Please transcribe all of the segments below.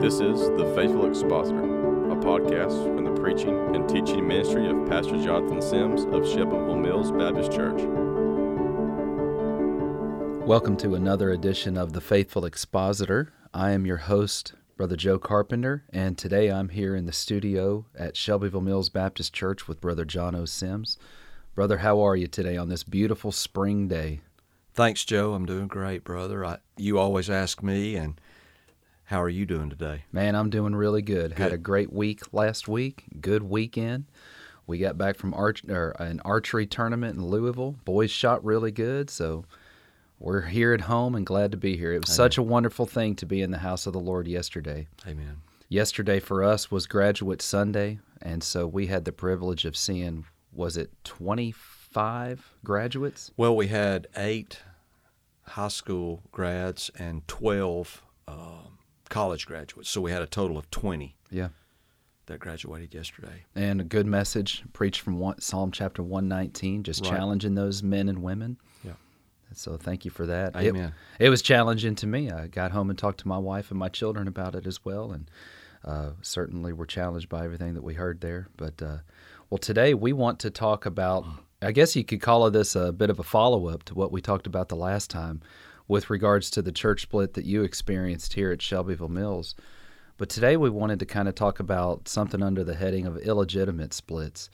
This is The Faithful Expositor, a podcast from the preaching and teaching ministry of Pastor Jonathan Sims of Shelbyville Mills Baptist Church. Welcome to another edition of The Faithful Expositor. I am your host, Brother Joe Carpenter, and today I'm here in the studio at Shelbyville Mills Baptist Church with Brother Jono Sims. Brother, how are you today on this beautiful spring day? Thanks, Joe. I'm doing great, brother. I, you always ask me, and how are you doing today? Man, I'm doing really good. Good. Had a great week last week. Good weekend. We got back from arch or an archery tournament in Louisville. Boys shot really good, so we're here at home and glad to be here. It was such a wonderful thing to be in the house of the Lord yesterday. Amen. Yesterday for us was graduate Sunday, and so we had the privilege of seeing was it 25 graduates? Well, we had eight high school grads and 12 um, college graduates. So we had a total of 20 Yeah. that graduated yesterday. And a good message preached from one, Psalm chapter 119, just Right. challenging those men and women. Yeah. So thank you for that. It- Amen. It, was challenging to me. I got home and talked to my wife and my children about it as well, and uh, certainly were challenged by everything that we heard there. But uh, well, today we want to talk about. I guess you could call this a bit of a follow up to what we talked about the last time, with regards to the church split that you experienced here at Shelbyville Mills. But today we wanted to kind of talk about something under the heading of illegitimate splits.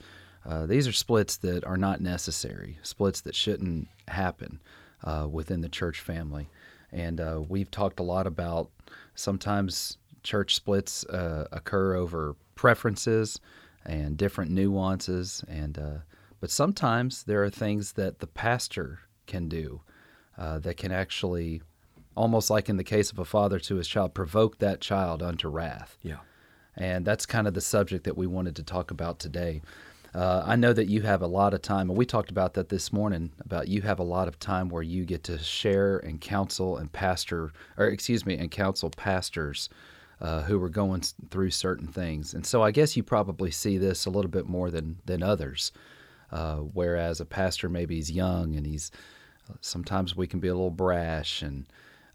Uh, these are splits that are not necessary, splits that shouldn't happen uh, within the church family. And uh, we've talked a lot about sometimes church splits uh, occur over preferences and different nuances, and uh, but sometimes there are things that the pastor can do uh, that can actually, almost like in the case of a father to his child, provoke that child unto wrath. Yeah. And that's kind of the subject that we wanted to talk about today. Uh, I know that you have a lot of time, and we talked about that this morning. About you have a lot of time where you get to share and counsel and pastor, or excuse me, and counsel pastors uh, who are going through certain things. And so I guess you probably see this a little bit more than than others. Uh, whereas a pastor maybe he's young and he's sometimes we can be a little brash and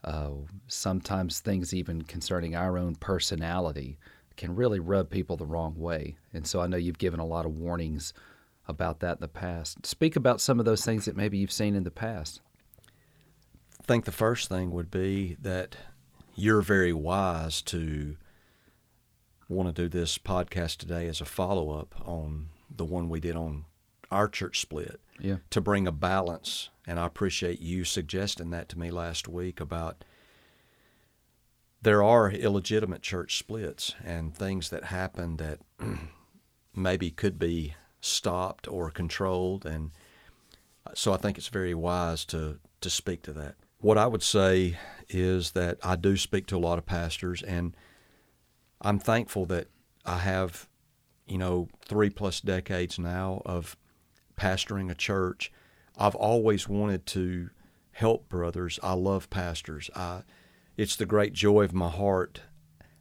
uh, sometimes things even concerning our own personality can really rub people the wrong way. And so i know you've given a lot of warnings about that in the past. Speak about some of those things that maybe you've seen in the past. I think the first thing would be that you're very wise to want to do this podcast today as a follow up on the one we did on our church split. yeah to bring a balance. And I appreciate you suggesting that to me last week about there are illegitimate church splits and things that happen that maybe could be stopped or controlled. And so I think it's very wise to, to speak to that. What I would say is that I do speak to a lot of pastors, and I'm thankful that I have, you know, three plus decades now of pastoring a church. I've always wanted to help brothers. I love pastors. I, it's the great joy of my heart.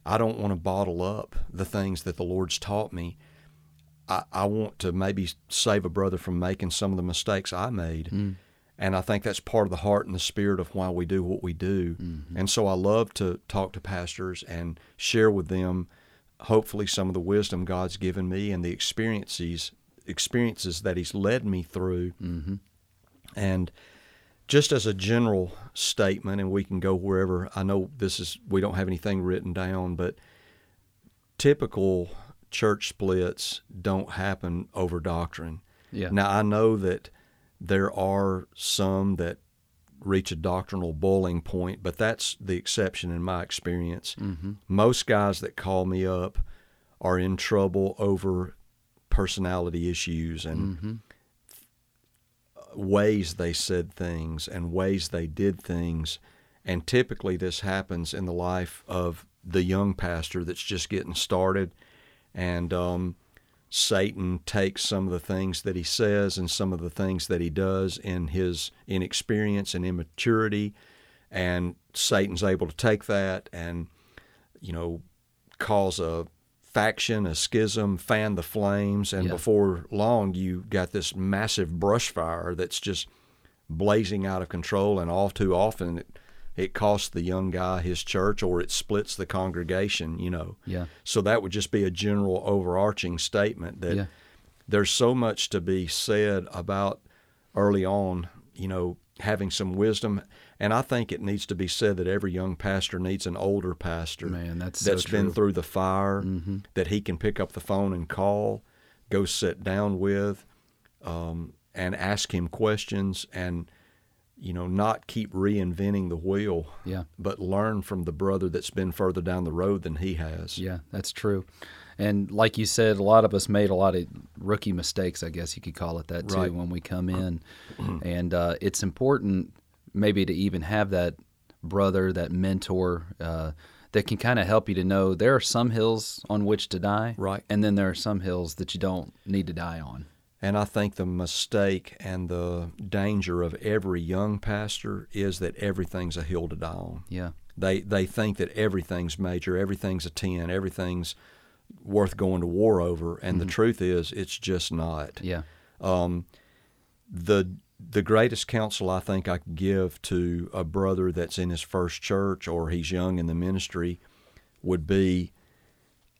I don't want to bottle up the things that the Lord's taught me. I, I want to maybe save a brother from making some of the mistakes I made. Mm. And I think that's part of the heart and the spirit of why we do what we do. Mm-hmm. And so I love to talk to pastors and share with them, hopefully, some of the wisdom God's given me and the experiences experiences that He's led me through. mm-hmm. And just as a general statement, and we can go wherever. I know this is we don't have anything written down, but typical church splits don't happen over doctrine. yeah Now I know that there are some that reach a doctrinal boiling point, but that's the exception in my experience. mm-hmm. Most guys that call me up are in trouble over personality issues and Mm-hmm. ways they said things and ways they did things. And typically, this happens in the life of the young pastor that's just getting started. And um, Satan takes some of the things that he says and some of the things that he does in his inexperience and immaturity. And Satan's able to take that and, you know, cause a faction, a schism, fan the flames, and Yeah. before long you got this massive brush fire that's just blazing out of control, and all too often it it costs the young guy his church or it splits the congregation, you know. Yeah. So that would just be a general overarching statement that Yeah. there's so much to be said about early on, you know, having some wisdom. And I think it needs to be said that every young pastor needs an older pastor Man, that's so been through the fire, Mm-hmm. that he can pick up the phone and call, go sit down with, um, and ask him questions and you know not keep reinventing the wheel Yeah. but learn from the brother that's been further down the road than he has Yeah, that's true. And like you said, a lot of us made a lot of rookie mistakes, I guess you could call it that too, Right. when we come in. and uh, it's important maybe to even have that brother, that mentor uh, that can kind of help you to know there are some hills on which to die. Right. And then there are some hills that you don't need to die on. And I think the mistake and the danger of every young pastor is that everything's a hill to die on. Yeah. They they think that everything's major, everything's a ten, everything's worth going to war over, and the truth is it's just not. Yeah. Um, the the greatest counsel I think I could give to a brother that's in his first church or he's young in the ministry would be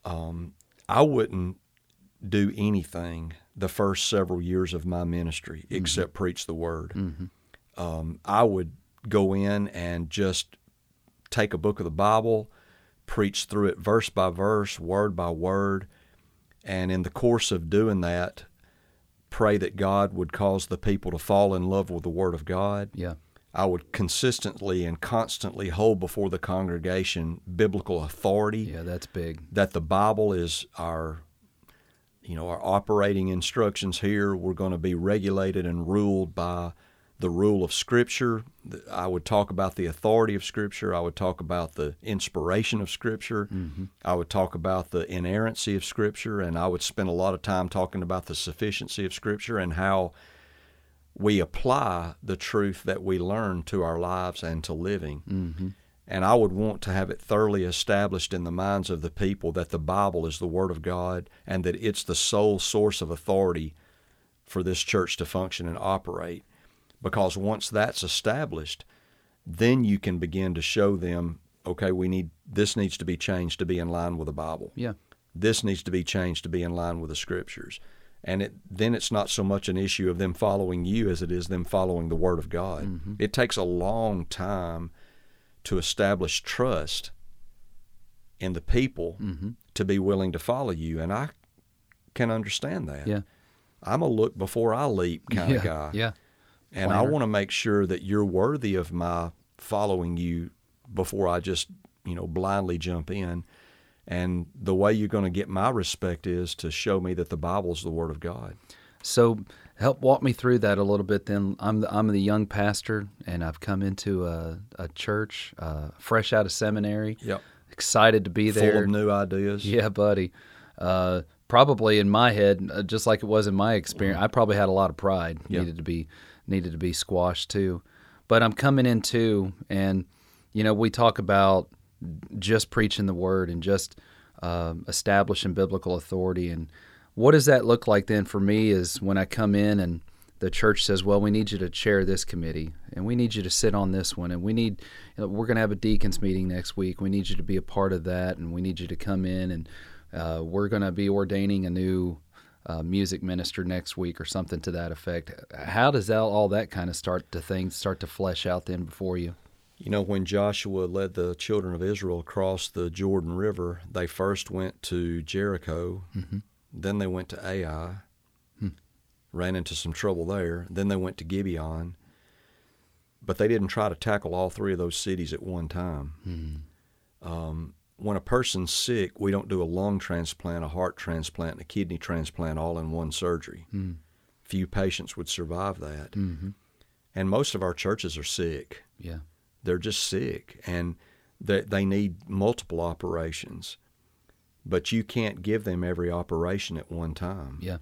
um, I wouldn't do anything the first several years of my ministry except preach the word. Um, I would go in and just take a book of the Bible, preach through it verse by verse, word by word, and in the course of doing that, pray that God would cause the people to fall in love with the Word of God. Yeah. I would consistently and constantly hold before the congregation biblical authority Yeah, that's big. that the Bible is our you know our operating instructions here we're going to be regulated and ruled by the rule of scripture I would talk about the authority of scripture I would talk about the inspiration of scripture I would talk about the inerrancy of scripture and I would spend a lot of time talking about the sufficiency of scripture and how we apply the truth that we learn to our lives and to living Mm-hmm. and I would want to have it thoroughly established in the minds of the people that the Bible is the Word of God and that it's the sole source of authority for this church to function and operate. Because once that's established, then you can begin to show them, okay, we need this needs to be changed to be in line with the Bible. Yeah. This needs to be changed to be in line with the Scriptures. And it, then it's not so much an issue of them following you as it is them following the Word of God. Mm-hmm. It takes a long time to establish trust in the people mm-hmm. to be willing to follow you. And I can understand that. Yeah. I'm a look before I leap kind yeah. of guy. Yeah. And I want to make sure that you're worthy of my following you before I just, you know, blindly jump in. And the way you're going to get my respect is to show me that the Bible is the Word of God. So help walk me through that a little bit. Then I'm the, I'm the young pastor, and I've come into a, a church uh, fresh out of seminary. Yep. Excited to be there. Full of new ideas. Yeah, buddy. Uh, probably in my head, uh, just like it was in my experience, I probably had a lot of pride. Yeah. Needed to be needed to be squashed too. But I'm coming in too, and you know we talk about just preaching the word and just um, establishing biblical authority. And what does that look like then for me? Is when I come in and the church says, "Well, we need you to chair this committee, and we need you to sit on this one, and we need you know, we're going to have a deacons meeting next week. We need you to be a part of that, and we need you to come in, and uh, we're going to be ordaining a new uh, music minister next week or something to that effect." How does that, all that kind of start to things start to flesh out then before you? You know, when Joshua led the children of Israel across the Jordan River, they first went to Jericho, then they went to Ai, ran into some trouble there, then they went to Gibeon, but they didn't try to tackle all three of those cities at one time. Um, when a person's sick, we don't do a lung transplant, a heart transplant, and a kidney transplant all in one surgery. Few patients would survive that. Mm-hmm. And most of our churches are sick Yeah. they're just sick and they, they need multiple operations but you can't give them every operation at one time Yeah.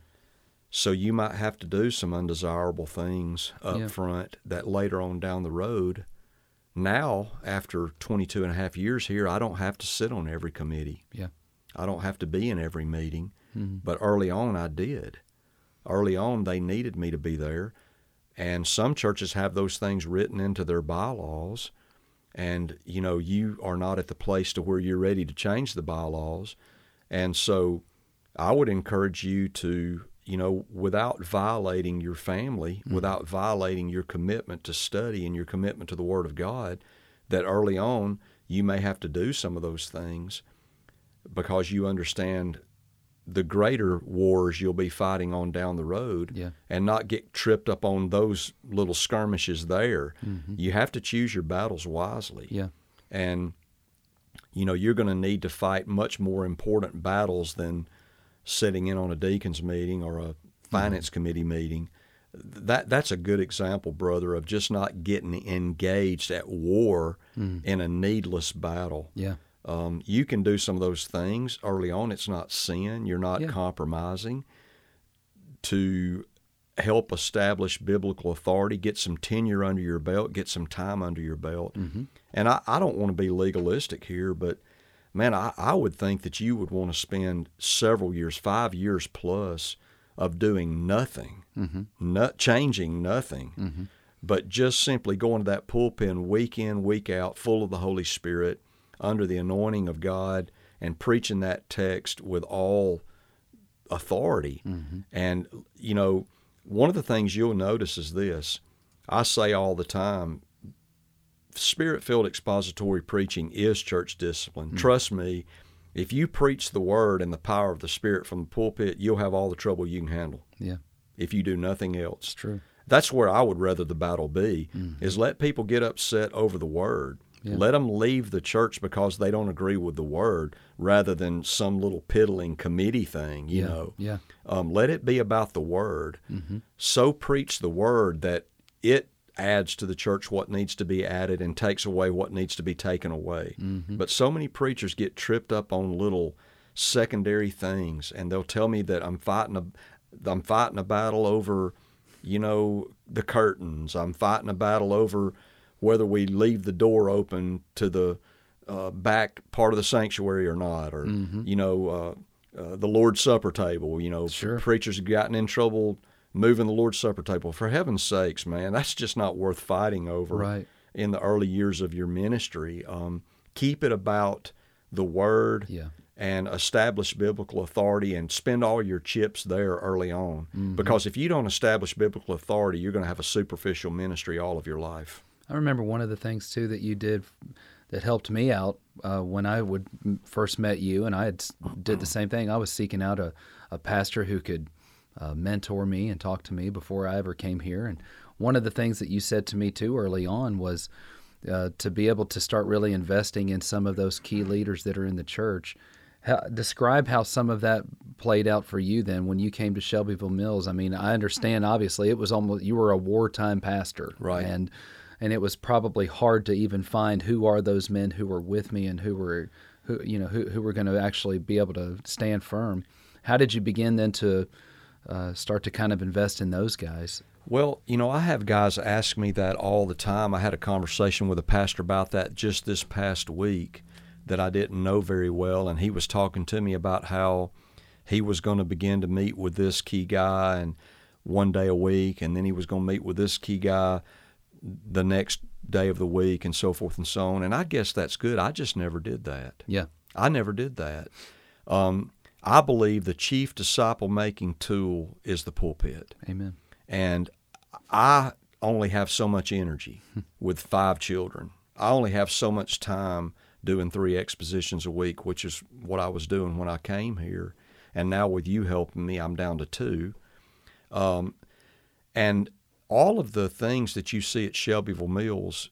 so you might have to do some undesirable things up Yeah. front that later on down the road now after 22 and a half years here i don't have to sit on every committee. Yeah. i don't have to be in every meeting. Mhm. but early on i did. Early on they needed me to be there. And some churches have those things written into their bylaws. And you know you are not at the place to where you're ready to change the bylaws, and so I would encourage you to you know without violating your family, mm. without violating your commitment to study and your commitment to the Word of God, that early on you may have to do some of those things because you understand the greater wars you'll be fighting on down the road Yeah. and not get tripped up on those little skirmishes there. Mm-hmm. You have to choose your battles wisely. Yeah. And you know, you're going to need to fight much more important battles than sitting in on a deacons meeting or a finance committee meeting. That that's a good example, brother, of just not getting engaged at war in a needless battle. Yeah. Um, you can do some of those things early on. It's not sin. You're not Yeah. compromising to help establish biblical authority, get some tenure under your belt, get some time under your belt. Mm-hmm. And I, I don't want to be legalistic here, but man, I, I would think that you would want to spend several years, five years plus, of doing nothing, mm-hmm. not changing nothing, mm-hmm. but just simply going to that pulpit week in, week out, full of the Holy Spirit, under the anointing of God, and preaching that text with all authority. Mm-hmm. And, you know, one of the things you'll notice is this. I say all the time spirit filled expository preaching is church discipline. Trust me, if you preach the word and the power of the Spirit from the pulpit, you'll have all the trouble you can handle Yeah. if you do nothing else. It's true. That's where I would rather the battle be, is let people get upset over the word. Yeah. Let them leave the church because they don't agree with the word rather than some little piddling committee thing, you yeah. know. Yeah. Um, let it be about the word. Mm-hmm. So preach the word that it adds to the church what needs to be added and takes away what needs to be taken away. Mm-hmm. But so many preachers get tripped up on little secondary things, and they'll tell me that I'm fighting a, I'm fighting a battle over, you know, the curtains. I'm fighting a battle over whether we leave the door open to the uh, back part of the sanctuary or not, or you know, uh, uh, the Lord's Supper table. You know, Sure. preachers have gotten in trouble moving the Lord's Supper table. For heaven's sakes, man, that's just not worth fighting over. Right. In the early years of your ministry, um, keep it about the Word Yeah. and establish biblical authority and spend all your chips there early on. Because if you don't establish biblical authority, you're going to have a superficial ministry all of your life. I remember one of the things too that you did that helped me out uh, when I would first met you, and I had did the same thing. I was seeking out a, a pastor who could uh, mentor me and talk to me before I ever came here. And one of the things that you said to me too early on was uh, to be able to start really investing in some of those key leaders that are in the church. How, describe how some of that played out for you then when you came to Shelbyville Mills. I mean, I understand obviously it was almost you were a wartime pastor, Right. And and it was probably hard to even find who are those men who were with me and who were who you know who who were going to actually be able to stand firm. How did you begin then to uh, start to kind of invest in those guys? Well, you know, I have guys ask me that all the time. I had a conversation with a pastor about that just this past week that I didn't know very well, and he was talking to me about how he was going to begin to meet with this key guy and one day a week, and then he was going to meet with this key guy the next day of the week, and so forth and so on. And I guess that's good. I just never did that. Yeah, I never did that. Um, I believe the chief disciple making tool is the pulpit Amen. and I only have so much energy with five children. I only have so much time doing three expositions a week, which is what I was doing when I came here. And now with you helping me, I'm down to two. Um, and all of the things that you see at Shelbyville Mills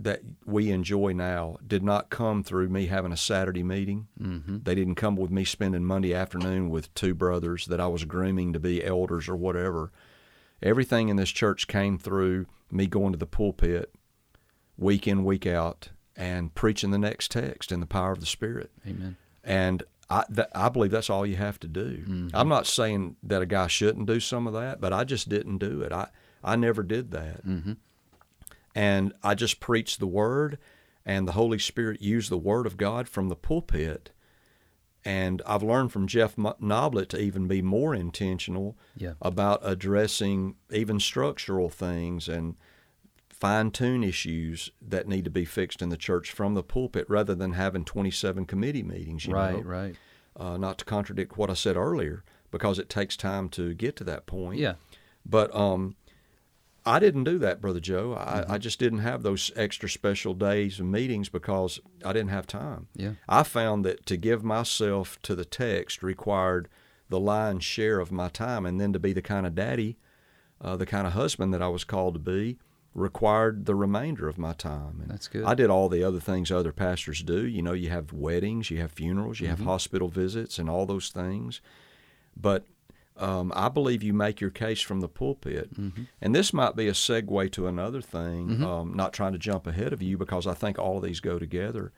that we enjoy now did not come through me having a Saturday meeting. Mm-hmm. They didn't come with me spending Monday afternoon with two brothers that I was grooming to be elders or whatever. Everything in this church came through me going to the pulpit week in, week out, and preaching the next text in the power of the Spirit. Amen. And I, th- I believe that's all you have to do. I'm not saying that a guy shouldn't do some of that, but I just didn't do it. I, I never did that. And I just preached the Word, and the Holy Spirit used the Word of God from the pulpit. And I've learned from Jeff Noblit to even be more intentional Yeah. about addressing even structural things and fine tune issues that need to be fixed in the church from the pulpit rather than having 27 committee meetings. Right, know? right. Uh, not to contradict what I said earlier, because it takes time to get to that point. Yeah. But um, I didn't do that, Brother Joe. I, Mm-hmm. I just didn't have those extra special days and meetings because I didn't have time. Yeah. I found that to give myself to the text required the lion's share of my time, and then to be the kind of daddy, uh, the kind of husband that I was called to be, required the remainder of my time. And That's good. I did all the other things other pastors do. You know, you have weddings, you have funerals, you Mm-hmm. have hospital visits, and all those things. But um, I believe you make your case from the pulpit. Mm-hmm. And this might be a segue to another thing, um, not trying to jump ahead of you because I think all of these go together.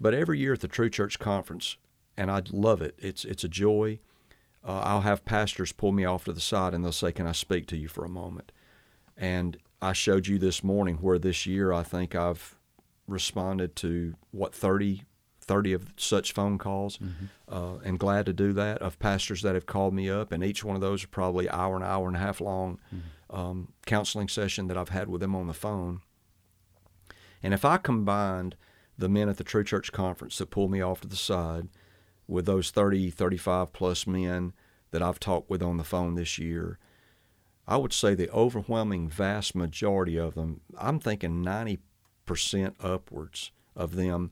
But every year at the True Church Conference, and I love it, it's, it's a joy. Uh, I'll have pastors pull me off to the side and they'll say, Can I speak to you for a moment? And I showed you this morning where this year I think I've responded to what 30, 30 of such phone calls, uh, and glad to do that of pastors that have called me up, and each one of those are probably hour and hour and a half long um, counseling session that I've had with them on the phone. And if I combined the men at the True Church Conference that pulled me off to the side with those 30, 35 plus men that I've talked with on the phone this year, I would say the overwhelming vast majority of them, I'm thinking 90% upwards of them,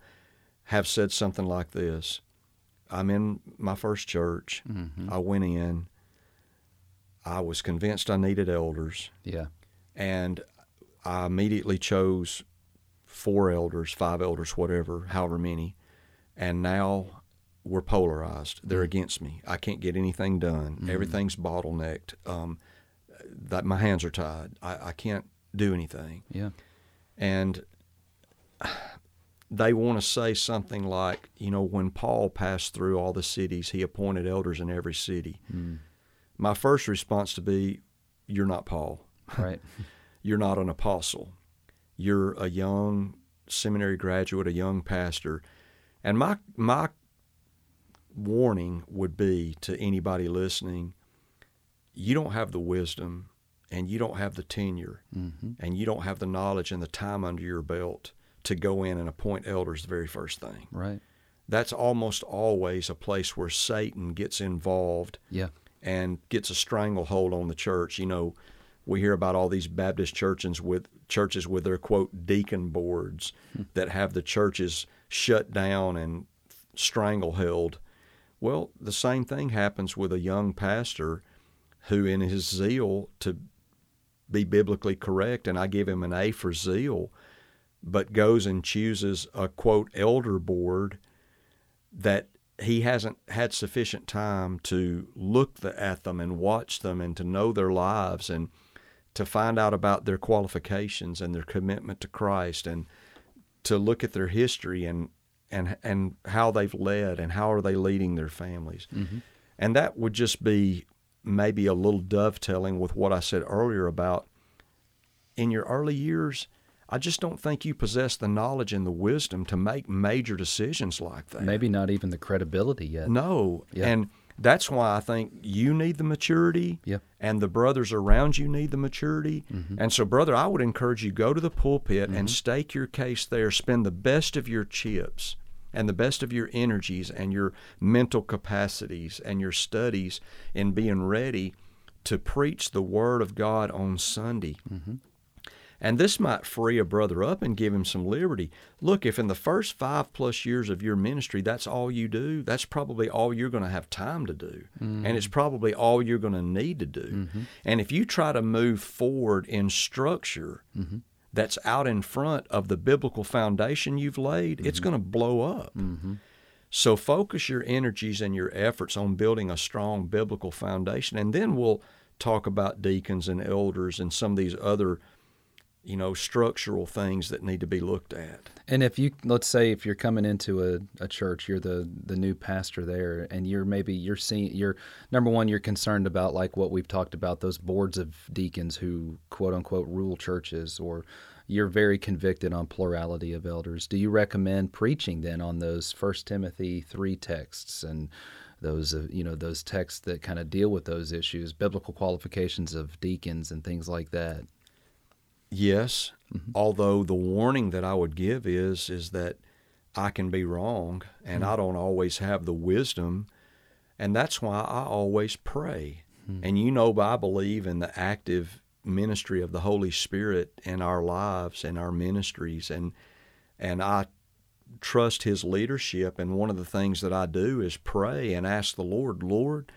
have said something like this I'm in my first church. Mm-hmm. I went in. I was convinced I needed elders, Yeah. and I immediately chose four elders, five elders, whatever, however many. And now we're polarized. They're mm. against me. I can't get anything done. Mm-hmm. Everything's bottlenecked. Um, that my hands are tied. I, I can't do anything. Yeah. And they want to say something like, you know, when Paul passed through all the cities, he appointed elders in every city. My first response to be, you're not Paul. Right. You're not an apostle. You're a young seminary graduate, a young pastor. And my my warning would be to anybody listening, you don't have the wisdom and you don't have the tenure mm-hmm. and you don't have the knowledge and the time under your belt to go in and appoint elders the very first thing. Right. That's almost always a place where Satan gets involved Yeah. and gets a stranglehold on the church. You know, we hear about all these Baptist churches with churches with their quote deacon boards hmm. that have the churches shut down and strangleheld. Well, the same thing happens with a young pastor who, in his zeal to be biblically correct, and I give him an A for zeal, but goes and chooses a quote elder board that he hasn't had sufficient time to look the, at them and watch them and to know their lives and to find out about their qualifications and their commitment to Christ and to look at their history and and and how they've led and how are they leading their families. Mm-hmm. And that would just be maybe a little dovetailing with what I said earlier about in your early years, I just don't think you possess the knowledge and the wisdom to make major decisions like that. Maybe not even the credibility yet. No. Yeah. And that's why I think you need the maturity Yeah. and the brothers around you need the maturity. Mm-hmm. And so, brother, I would encourage you go to the pulpit and stake your case there. Spend the best of your chips and the best of your energies and your mental capacities and your studies in being ready to preach the Word of God on Sunday. And this might free a brother up and give him some liberty. Look, if in the first five plus years of your ministry that's all you do, that's probably all you're going to have time to do. Mm-hmm. And it's probably all you're going to need to do. Mm-hmm. And if you try to move forward in structure mm-hmm. that's out in front of the biblical foundation you've laid, it's going to blow up. So focus your energies and your efforts on building a strong biblical foundation. And then we'll talk about deacons and elders and some of these other you know, structural things that need to be looked at. And if you let's say if you're coming into a, a church, you're the the new pastor there, and you're maybe you're seeing you're number one, you're concerned about like what we've talked about those boards of deacons who quote unquote rule churches, or you're very convicted on plurality of elders. Do you recommend preaching then on those First Timothy three texts and those uh, you know those texts that kind of deal with those issues, biblical qualifications of deacons and things like that? Yes. Mm-hmm. Although the warning that I would give is is that I can be wrong and I mm-hmm. don't always have the wisdom and that's why I always pray. Mm-hmm. And you know I believe in the active ministry of the Holy Spirit in our lives and our ministries and and I trust his leadership and one of the things that I do is pray and ask the Lord, Lord,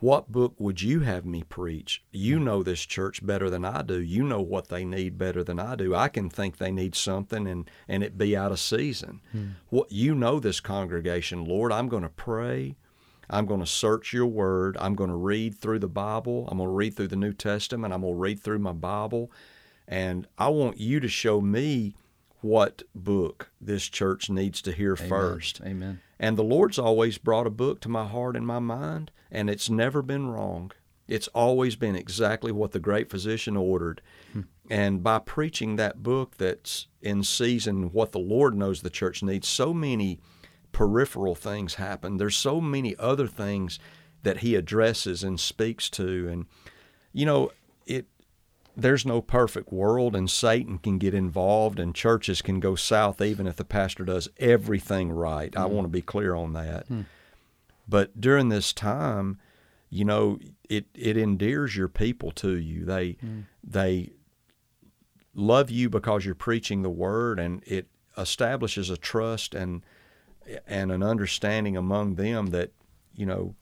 what book would you have me preach? You know this church better than I do. You know what they need better than I do. I can think they need something and, and it be out of season. Hmm. What you know this congregation, Lord, I'm going to pray. I'm going to search your word. I'm going to read through the Bible. I'm going to read through the New Testament. I'm going to read through my Bible. And I want you to show me what book this church needs to hear Amen. first. Amen. And the Lord's always brought a book to my heart and my mind, and it's never been wrong. It's always been exactly what the great physician ordered. Hmm. And by preaching that book that's in season, what the Lord knows the church needs, so many peripheral things happen. There's so many other things that he addresses and speaks to. And, you know, there's no perfect world and Satan can get involved and churches can go south even if the pastor does everything right. I mm-hmm. want to be clear on that. Hmm. But during this time, you know, it, it endears your people to you. They mm. they love you because you're preaching the word and it establishes a trust and and an understanding among them that, you know,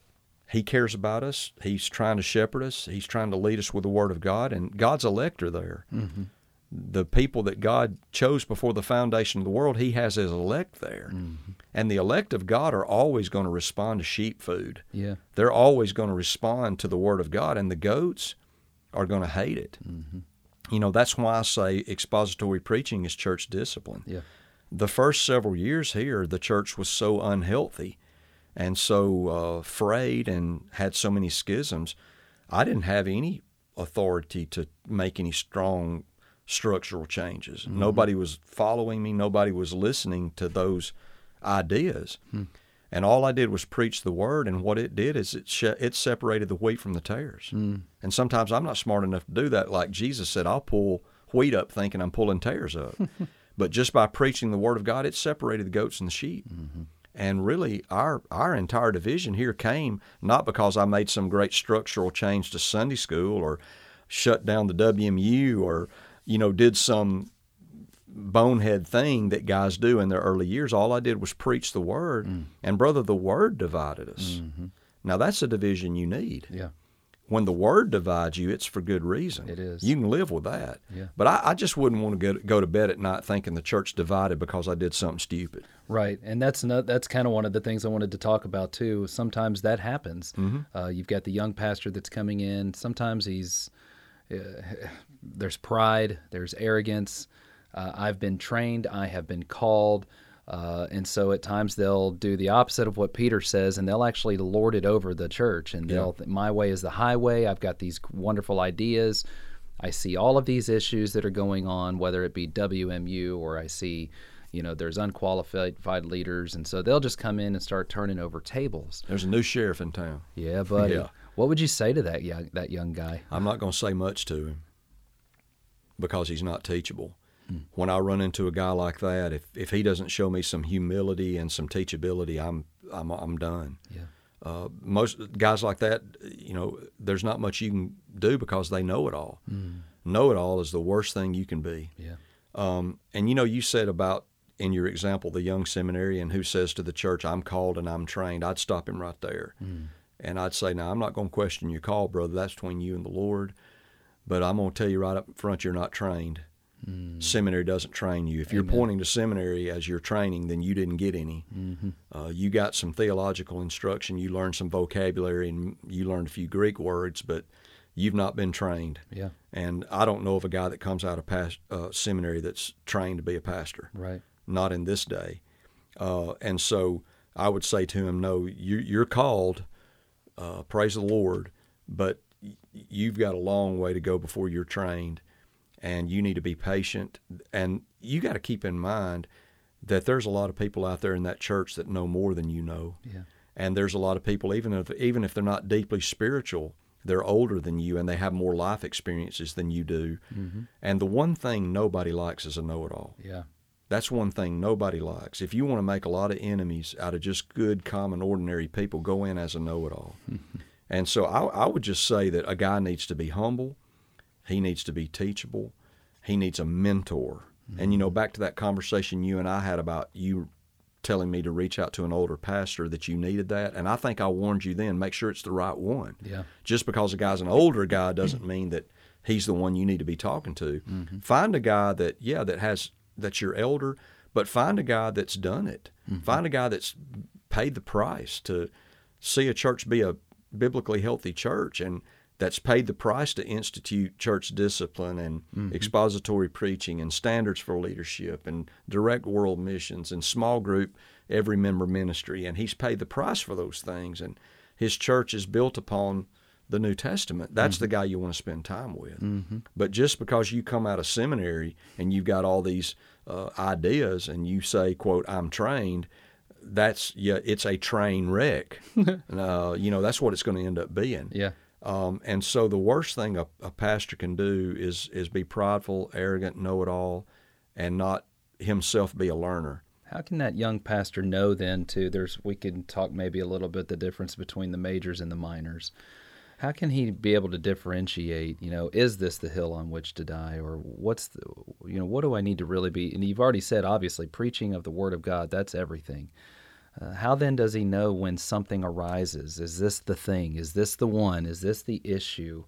he cares about us. He's trying to shepherd us. He's trying to lead us with the Word of God, and God's elect are there. Mm-hmm. The people that God chose before the foundation of the world, He has His elect there. Mm-hmm. And the elect of God are always going to respond to sheep food. Yeah. They're always going to respond to the Word of God, and the goats are going to hate it. Mm-hmm. You know, that's why I say expository preaching is church discipline Yeah. the first several years here, the church was so unhealthy and so uh, frayed and had so many schisms. I didn't have any authority to make any strong structural changes. Mm-hmm. Nobody was following me. Nobody was listening to those ideas. Hmm. And all I did was preach the word, and what it did is it sh- it separated the wheat from the tares. Hmm. And sometimes I'm not smart enough to do that. Like Jesus said, I'll pull wheat up thinking I'm pulling tares up. but just by preaching the word of God, it separated the goats and the sheep. Mm-hmm. And really, our our entire division here came not because I made some great structural change to Sunday school or shut down the WMU or you know did some bonehead thing that guys do in their early years. All I did was preach the word, mm. and brother, the word divided us. Mm-hmm. Now that's a division you need. Yeah. When the word divides you, it's for good reason. It is. You can live with that. Yeah. But I, I just wouldn't want to go, go to bed at night thinking the church divided because I did something stupid. Right, and that's no, that's kind of one of the things I wanted to talk about too. Sometimes that happens. Uh, you've got the young pastor that's coming in. Sometimes he's uh, there's pride, there's arrogance. Uh, I've been trained, I have been called, uh, and so at times they'll do the opposite of what Peter says, and they'll actually lord it over the church, and they'll my way is the highway. I've got these wonderful ideas. I see all of these issues that are going on, whether it be WMU or I see, you know, there's unqualified leaders, and so they'll just come in and start turning over tables. There's a new sheriff in town. Yeah, buddy. Yeah. What would you say to that young that young guy? I'm not going to say much to him because he's not teachable. Hmm. When I run into a guy like that, if, if he doesn't show me some humility and some teachability, I'm I'm I'm done. Yeah. Uh, most guys like that, you know, there's not much you can do because they know it all. Know it all is the worst thing you can be. Yeah. Um, and you know, you said about in your example the young seminarian who says to the church, "I'm called and I'm trained." I'd stop him right there, and I'd say, "Now I'm not going to question your call, brother. That's between you and the Lord. But I'm going to tell you right up front, you're not trained. Seminary doesn't train you. If you're pointing to seminary as your training, then you didn't get any. Uh, you got some theological instruction. You learned some vocabulary, and you learned a few Greek words, but you've not been trained." Yeah. And I don't know of a guy that comes out of past, uh, seminary that's trained to be a pastor. Right. Not in this day. Uh, and so I would say to him, no, you, you're called, uh, praise the Lord, but you've got a long way to go before you're trained. And you need to be patient. And you got to keep in mind that there's a lot of people out there in that church that know more than you know Yeah. and there's a lot of people even if even if they're not deeply spiritual they're older than you and they have more life experiences than you do. Mm-hmm. And the one thing nobody likes is a know-it-all. Yeah. That's one thing nobody likes. If you want to make a lot of enemies out of just good, common, ordinary people, go in as a know-it-all. and so I, I would just say that a guy needs to be humble. He needs to be teachable. He needs a mentor. And you know, back to that conversation you and I had about you telling me to reach out to an older pastor that you needed that. And I think I warned you then, make sure it's the right one. Yeah. Just because a guy's an older guy doesn't mean that he's the one you need to be talking to. Mm-hmm. Find a guy that, yeah, that has that's your elder, but find a guy that's done it. Mm-hmm. Find a guy that's paid the price to see a church be a biblically healthy church and that's paid the price to institute church discipline and expository preaching and standards for leadership and direct world missions and small group every member ministry and he's paid the price for those things and his church is built upon the New Testament. That's the guy you want to spend time with. But just because you come out of seminary and you've got all these uh, ideas and you say, "quote I'm trained," that's yeah, it's a train wreck. uh, you know, that's what it's going to end up being. Yeah. Um, and so the worst thing a, a pastor can do is is be prideful, arrogant, know it all, and not himself be a learner. How can that young pastor know then too? There's we can talk maybe a little bit the difference between the majors and the minors. How can he be able to differentiate? You know, is this the hill on which to die, or what's the, you know, what do I need to really be? And you've already said, obviously, preaching of the Word of God, that's everything. Uh, how then does he know when something arises? Is this the thing? Is this the one? Is this the issue?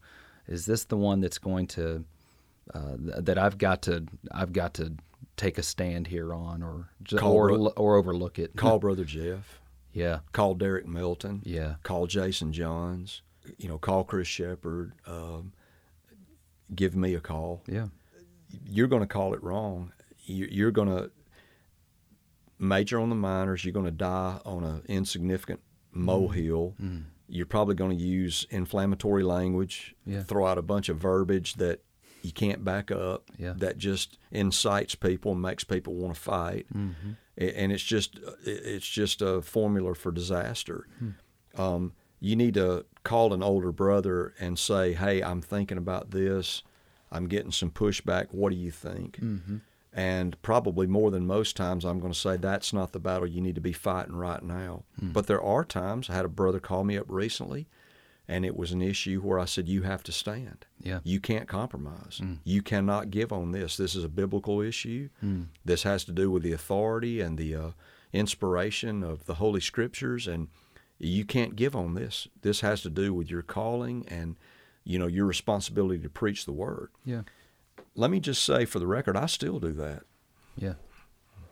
Is this the one that's going to uh, th- that I've got to I've got to take a stand here on, or ju- Call or or overlook it? Call Brother Jeff. yeah, Call Derek Milton. yeah, Call Jason Johns. You know, call Chris Shepard. Um, give me a call. yeah, You're going to call it wrong. You're going to major on the minors. You're going to die on an insignificant molehill. Mm. You're probably going to use inflammatory language. Yeah. Throw out a bunch of verbiage that you can't back up. Yeah. That just incites people and makes people want to fight. Mm-hmm. And it's just it's just a formula for disaster. Um, you need to call an older brother and say, "Hey, I'm thinking about this. I'm getting some pushback. What do you think?" Mm-hmm. And probably more than most times, I'm going to say that's not the battle you need to be fighting right now. Hmm. But there are times. I had a brother call me up recently, and it was an issue where I said, "You have to stand. yeah, You can't compromise. Hmm. You cannot give on this. This is a biblical issue. Hmm. This has to do with the authority and the uh, inspiration of the Holy Scriptures, and you can't give on this. This has to do with your calling and you know your responsibility to preach the word. yeah, Let me just say, for the record, I still do that. yeah,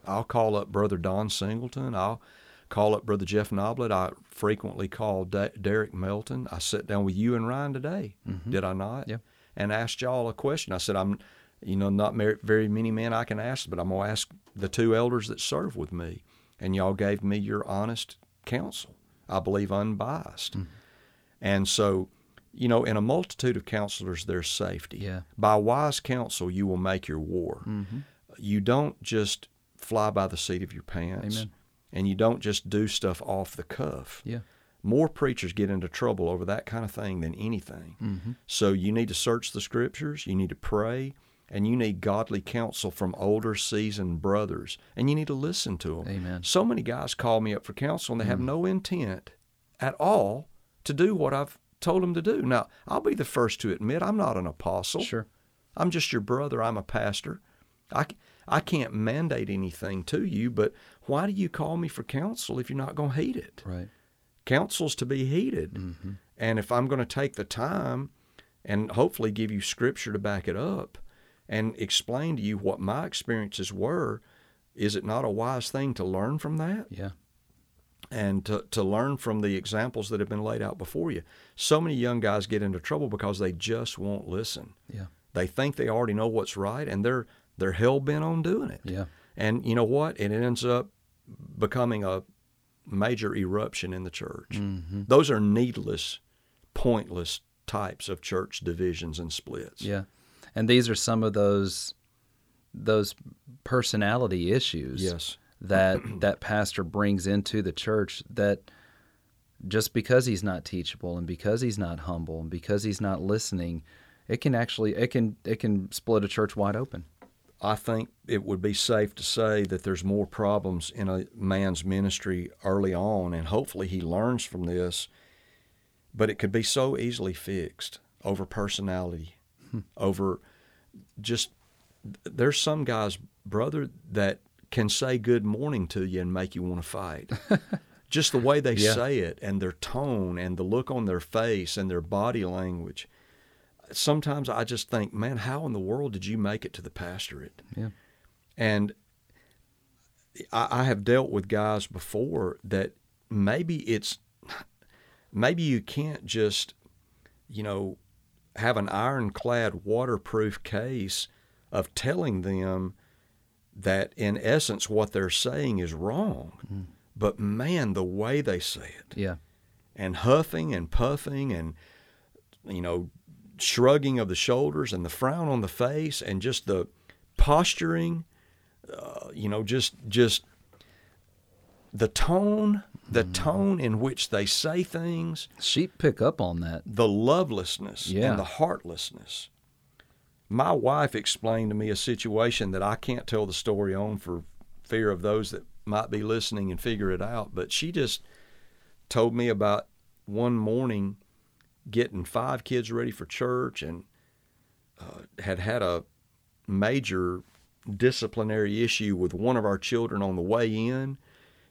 I'll call up Brother Don Singleton. I'll call up Brother Jeff Noblit. I frequently call Da- Derek Melton. I sat down with you and Ryan today, mm-hmm. did I not? Yeah. And asked y'all a question. I said, I'm, you know, not mer- very many men I can ask, but I'm going to ask the two elders that serve with me. And y'all gave me your honest counsel. I believe unbiased. Mm-hmm. And so, you know, in a multitude of counselors, there's safety. Yeah. By wise counsel, you will make your war. Mm-hmm. You don't just fly by the seat of your pants. Amen. And you don't just do stuff off the cuff. yeah, More preachers get into trouble over that kind of thing than anything. Mm-hmm. So you need to search the scriptures, you need to pray, and you need godly counsel from older, seasoned brothers. And you need to listen to them. Amen. So many guys call me up for counsel and they have mm. no intent at all to do what I've told them to do. Now, I'll be the first to admit I'm not an apostle. sure, I'm just your brother. I'm a pastor. I, I can't mandate anything to you, but why do you call me for counsel if you're not going to heed it? right, Counsel's to be heeded. Mm-hmm. And if I'm going to take the time and hopefully give you scripture to back it up and explain to you what my experiences were, is it not a wise thing to learn from that? yeah, and to, to learn from the examples that have been laid out before you. So many young guys get into trouble because they just won't listen. yeah, They think they already know what's right and they're they're hell bent on doing it. yeah, And you know what? It ends up becoming a major eruption in the church. Mm-hmm. Those are needless, pointless types of church divisions and splits. yeah. And these are some of those those personality issues. Yes. That that pastor brings into the church that just because he's not teachable and because he's not humble and because he's not listening, it can actually it can it can split a church wide open. I think it would be safe to say that there's more problems in a man's ministry early on, and hopefully he learns from this. But it could be so easily fixed over personality, hmm. over just. There's some guys, brother, that can say good morning to you and make you want to fight. just the way they yeah. say it and their tone and the look on their face and their body language sometimes I just think, man, how in the world did you make it to the pastorate? Yeah. And I, I have dealt with guys before that maybe it's maybe you can't just, you know, have an ironclad waterproof case of telling them that in essence what they're saying is wrong. Mm. But man, the way they say it. Yeah. And huffing and puffing and you know shrugging of the shoulders and the frown on the face and just the posturing, uh, you know, just just the tone, the mm-hmm. tone in which they say things. Sheep pick up on that. The lovelessness yeah. and the heartlessness. My wife explained to me a situation that I can't tell the story on for fear of those that might be listening and figure it out, but she just told me about one morning getting five kids ready for church and uh, had had a major disciplinary issue with one of our children on the way in.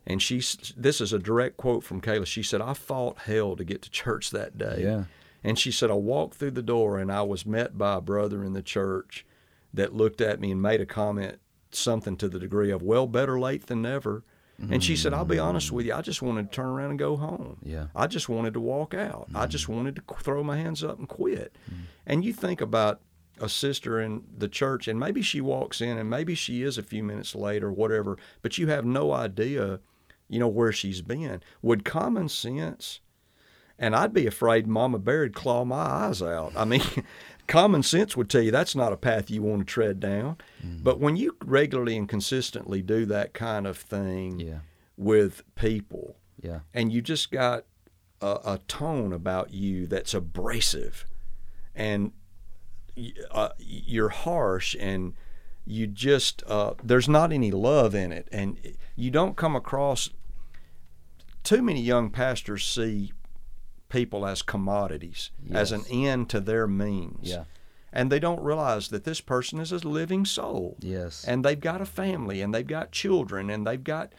And she, this is a direct quote from Kayla. She said, I fought hell to get to church that day. Yeah. And she said, I walked through the door and I was met by a brother in the church that looked at me and made a comment, something to the degree of, well, better late than never. And she said, I'll be honest with you, I just wanted to turn around and go home. Yeah. I just wanted to walk out. Mm-hmm. I just wanted to throw my hands up and quit. Mm-hmm. And you think about a sister in the church, and maybe she walks in and maybe she is a few minutes late or whatever, but you have no idea, you know, where she's been. Would common sense, and I'd be afraid Mama Bear would claw my eyes out. I mean, common sense would tell you that's not a path you want to tread down. Mm-hmm. But when you regularly and consistently do that kind of thing yeah. with people, yeah. and you just got a, a tone about you that's abrasive, and uh, you're harsh, and you just uh, there's not any love in it, and you don't come across. Too many young pastors see people as commodities, yes. as an end to their means. Yeah. And they don't realize that this person is a living soul. Yes. And they've got a family and they've got children and they've got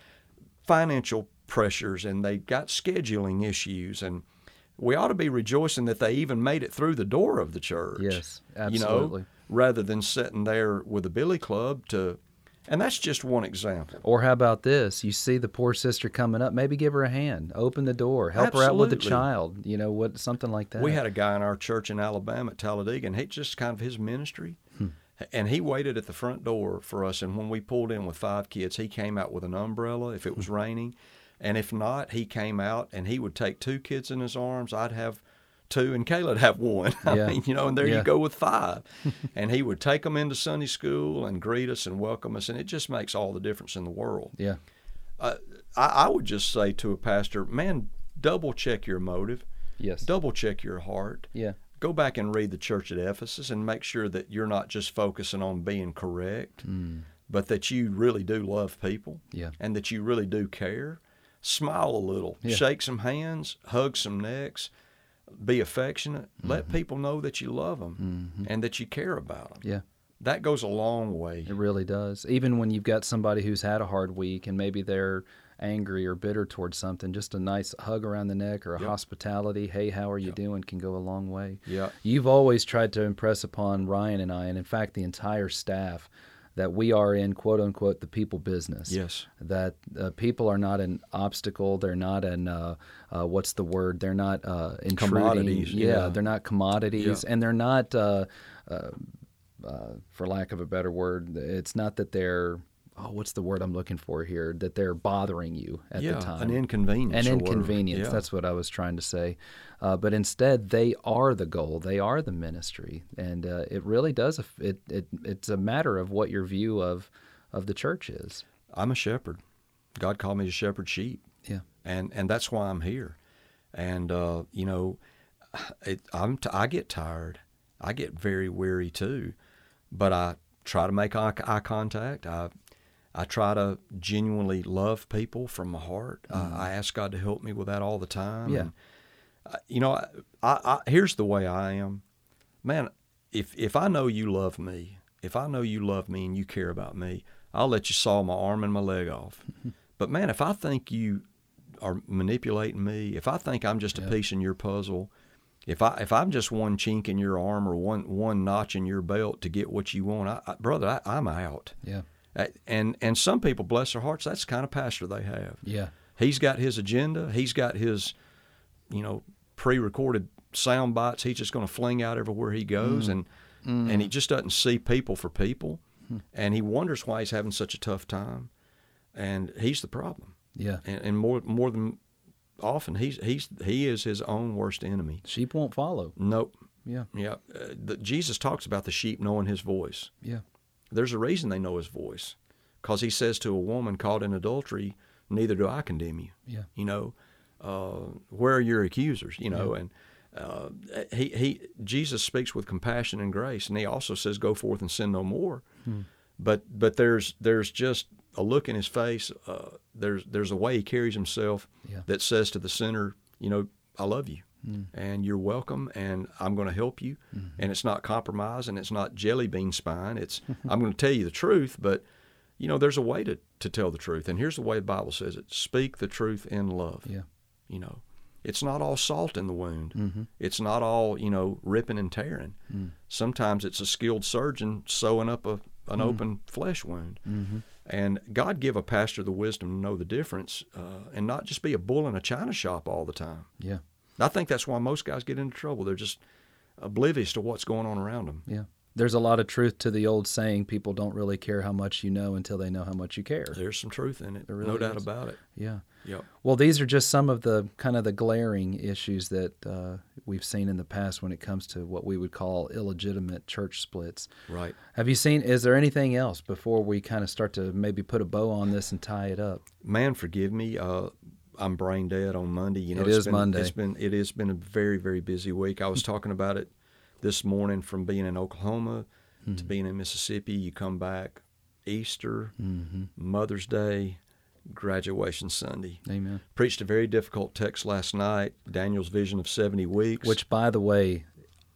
financial pressures and they've got scheduling issues and we ought to be rejoicing that they even made it through the door of the church. Yes, absolutely. You know, rather than sitting there with a billy club to and that's just one example. Or how about this? You see the poor sister coming up, maybe give her a hand, open the door, help Absolutely. her out with the child, you know, what something like that. We had a guy in our church in Alabama at Talladega, and he just kind of his ministry. Hmm. And he waited at the front door for us. And when we pulled in with five kids, he came out with an umbrella if it was hmm. raining. And if not, he came out and he would take two kids in his arms. I'd have two, and Caleb have one. I yeah. mean, you know, and there yeah. you go with five. and he would take them into Sunday school and greet us and welcome us, and it just makes all the difference in the world. Yeah. Uh, I, I would just say to a pastor, man, double check your motive. Yes. Double check your heart. Yeah. Go back and read the church at Ephesus and make sure that you're not just focusing on being correct, mm. but that you really do love people. Yeah. And that you really do care. Smile a little, yeah. shake some hands, hug some necks, be affectionate. Mm-hmm. Let people know that you love them mm-hmm. and that you care about them. Yeah. That goes a long way. It really does. Even when you've got somebody who's had a hard week and maybe they're angry or bitter towards something, just a nice hug around the neck or a yep. hospitality, hey, how are you yep. doing, can go a long way. Yeah. You've always tried to impress upon Ryan and I, and in fact, the entire staff, that we are in quote unquote the people business. Yes. That uh, people are not an obstacle. They're not an uh, uh, what's the word? They're not uh, intruding. Commodities. Yeah, yeah, they're not commodities, yeah. and they're not. Uh, uh, for lack of a better word, it's not that they're oh, what's the word I'm looking for here? That they're bothering you at yeah, the time. An inconvenience. An inconvenience. Yeah. That's what I was trying to say. Uh, but instead, they are the goal. They are the ministry, and uh, it really does. It, it it's a matter of what your view of of the church is. I'm a shepherd. God called me to shepherd sheep. Yeah. And and that's why I'm here. And uh, you know, it, I'm t- I get tired. I get very weary too, but I try to make eye, eye contact. I I try to genuinely love people from my heart. Uh, I ask God to help me with that all the time. Yeah. And, uh, you know, I, I, I, here's the way I am, man. If if I know you love me, if I know you love me and you care about me, I'll let you saw my arm and my leg off. but man, if I think you are manipulating me, if I think I'm just a piece in your puzzle, if I if I'm just one chink in your arm or one one notch in your belt to get what you want, I, I, brother, I, I'm out. Yeah. And and some people, bless their hearts, that's the kind of pastor they have. Yeah. He's got his agenda. He's got his, you know, pre-recorded sound bites. He's just going to fling out everywhere he goes, and and he just doesn't see people for people, and he wonders why he's having such a tough time, and he's the problem. Yeah. And, and more more than often, he's he's he is his own worst enemy. Sheep won't follow. Nope. Yeah. Yeah. Uh, the, Jesus talks about the sheep knowing his voice. Yeah. There's a reason they know his voice, because he says to a woman caught in adultery, "Neither do I condemn you." Yeah. You know, uh, where are your accusers? You know, and uh, he he Jesus speaks with compassion and grace, and he also says, "Go forth and sin no more." Hmm. But but there's there's just a look in his face. Uh, there's there's a way he carries himself Yeah. that says to the sinner, you know, I love you. Hmm. And you're welcome, and I'm going to help you. Mm-hmm. And it's not compromise, and it's not jelly bean spine. It's I'm going to tell you the truth, but you know there's a way to, to tell the truth, and here's the way the Bible says it: speak the truth in love. Yeah. You know, it's not all salt in the wound. Mm-hmm. It's not all you know ripping and tearing. Mm. Sometimes it's a skilled surgeon sewing up a an open flesh wound. Mm-hmm. And God give a pastor the wisdom to know the difference, uh, and not just be a bull in a china shop all the time. Yeah. I think that's why most guys get into trouble. They're just oblivious to what's going on around them. Yeah. There's a lot of truth to the old saying people don't really care how much you know until they know how much you care. There's some truth in it, There no really doubt about it. Yeah. Yep. Well, these are just some of the kind of the glaring issues that uh, we've seen in the past when it comes to what we would call illegitimate church splits. Right. Have you seen? Is there anything else before we kind of start to maybe put a bow on this and tie it up? Man, forgive me. Uh, I'm brain dead on Monday. You know, It it's is been, Monday. It's been it has been a very very busy week. I was talking about it this morning from being in Oklahoma to Mm-hmm. being in Mississippi. You come back Easter, Mm-hmm. Mother's Day, graduation Sunday. Amen. Preached a very difficult text last night. Daniel's vision of 70 weeks. Which, by the way,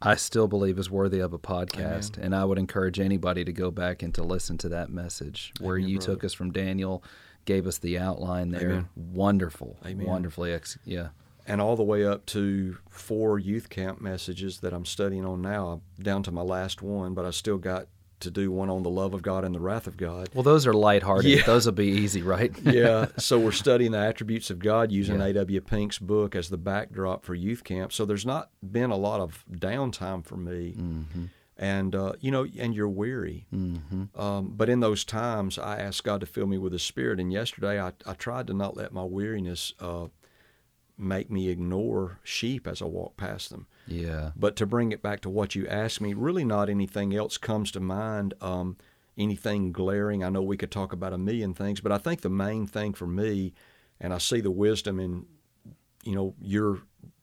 I still believe is worthy of a podcast, and I would encourage anybody to go back and to listen to that message where Amen, you brother. took us from Daniel, gave us the outline there. Amen. Wonderful, Amen. wonderfully, ex- yeah, and all the way up to four youth camp messages that I'm studying on now, I'm down to my last one, but I still got to do one on the love of God and the wrath of God. Well, those are lighthearted. Yeah. Those will be easy, right? yeah, so we're studying the attributes of God using Yeah. A.W. Pink's book as the backdrop for youth camp. So there's not been a lot of downtime for me. Mm-hmm. And, uh, you know, and you're weary. Mm-hmm. Um, but in those times, I asked God to fill me with His Spirit. And yesterday, I, I tried to not let my weariness uh, make me ignore sheep as I walk past them. Yeah. But to bring it back to what you asked me, really not anything else comes to mind. Um, anything glaring. I know we could talk about a million things, but I think the main thing for me, and I see the wisdom in, you know, your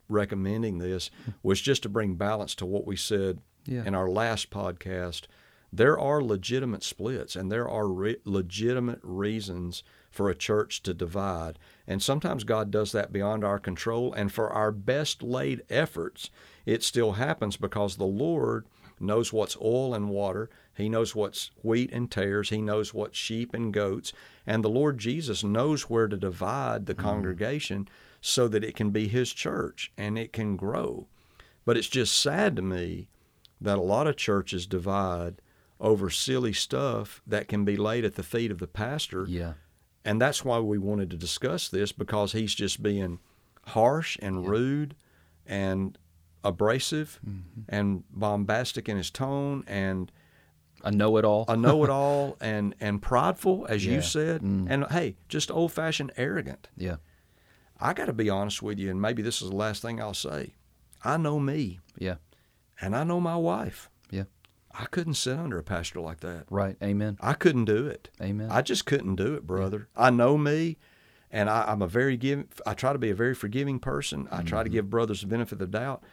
recommending this, was just to bring balance to what we said Yeah. in our last podcast. There are legitimate splits, and there are re- legitimate reasons for a church to divide. And sometimes God does that beyond our control. And for our best laid efforts, it still happens because the Lord knows what's oil and water. He knows what's wheat and tares. He knows what's sheep and goats. And the Lord Jesus knows where to divide the mm. congregation so that it can be His church and it can grow. But it's just sad to me that a lot of churches divide over silly stuff that can be laid at the feet of the pastor. Yeah. And that's why we wanted to discuss this because he's just being harsh and rude and abrasive Mm-hmm. and bombastic in his tone and A know-it-all. a know-it-all and and prideful as Yeah. you said Mm. and hey just old-fashioned arrogant yeah. i got to be honest with you and maybe this is the last thing i'll say i know me Yeah. And i know my wife Yeah. i couldn't sit under a pastor like that Right. Amen. i couldn't do it Amen. I just couldn't do it, brother. I know me, and I, I'm a very give. I try to be a very forgiving person. I try to mm-hmm. give brothers the benefit of the doubt.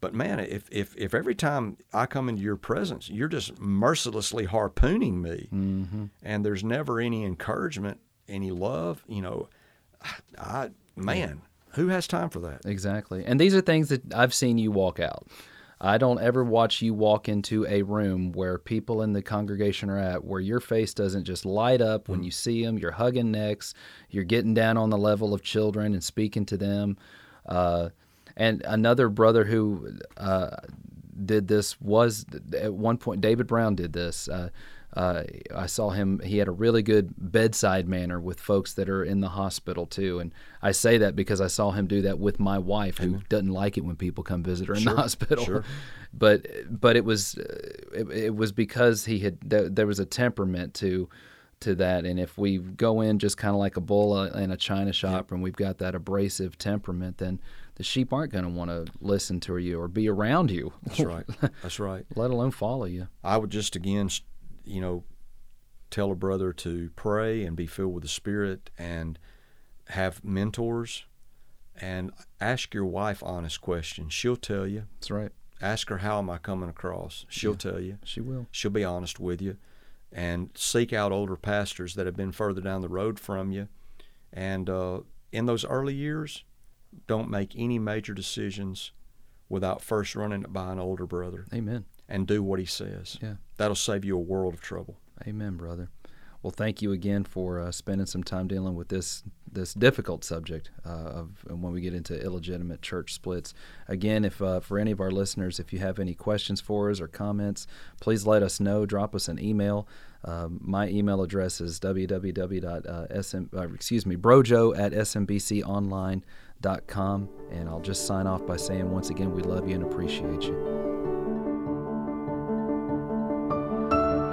But man, if, if if every time I come into your presence, you're just mercilessly harpooning me, mm-hmm. and there's never any encouragement, any love, you know, I man, who has time for that? Exactly. And these are things that I've seen you walk out. I don't ever watch you walk into a room where people in the congregation are at where your face doesn't just light up when you see them. You're hugging necks, you're getting down on the level of children and speaking to them. Uh, and another brother who uh, did this was at one point, David Brown did this. Uh, uh, I saw him. He had a really good bedside manner with folks that are in the hospital too, and I say that because I saw him do that with my wife, who doesn't like it when people come visit her in the hospital. sure. But but it was uh, it, it was because he had there, there was a temperament to to that, and if we go in just kind of like a bull in a china shop, and we've got that abrasive temperament, then the sheep aren't going to want to listen to you or be around you, That's right. That's right. let alone follow you. I would just again, you know, tell a brother to pray and be filled with the Spirit and have mentors and ask your wife honest questions. She'll tell you. That's right. Ask her, How am I coming across? She'll tell you. She will. She'll be honest with you. And seek out older pastors that have been further down the road from you. And uh, in those early years, don't make any major decisions without first running it by an older brother Amen. And do what he says. Yeah. That'll save you a world of trouble. Amen, brother. Well, thank you again for uh, spending some time dealing with this this difficult subject uh, of and when we get into illegitimate church splits. Again, if uh, for any of our listeners, if you have any questions for us or comments, please let us know. Drop us an email. Um, my email address is www.sm uh, excuse me brojo at smbconline.com, and I'll just sign off by saying once again we love you and appreciate you.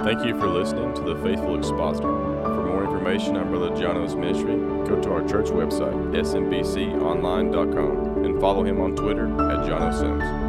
Thank you for listening to The Faithful Expositor. For more information on Brother Jono's ministry, go to our church website, smbconline.com, and follow him on Twitter at Jono Sims.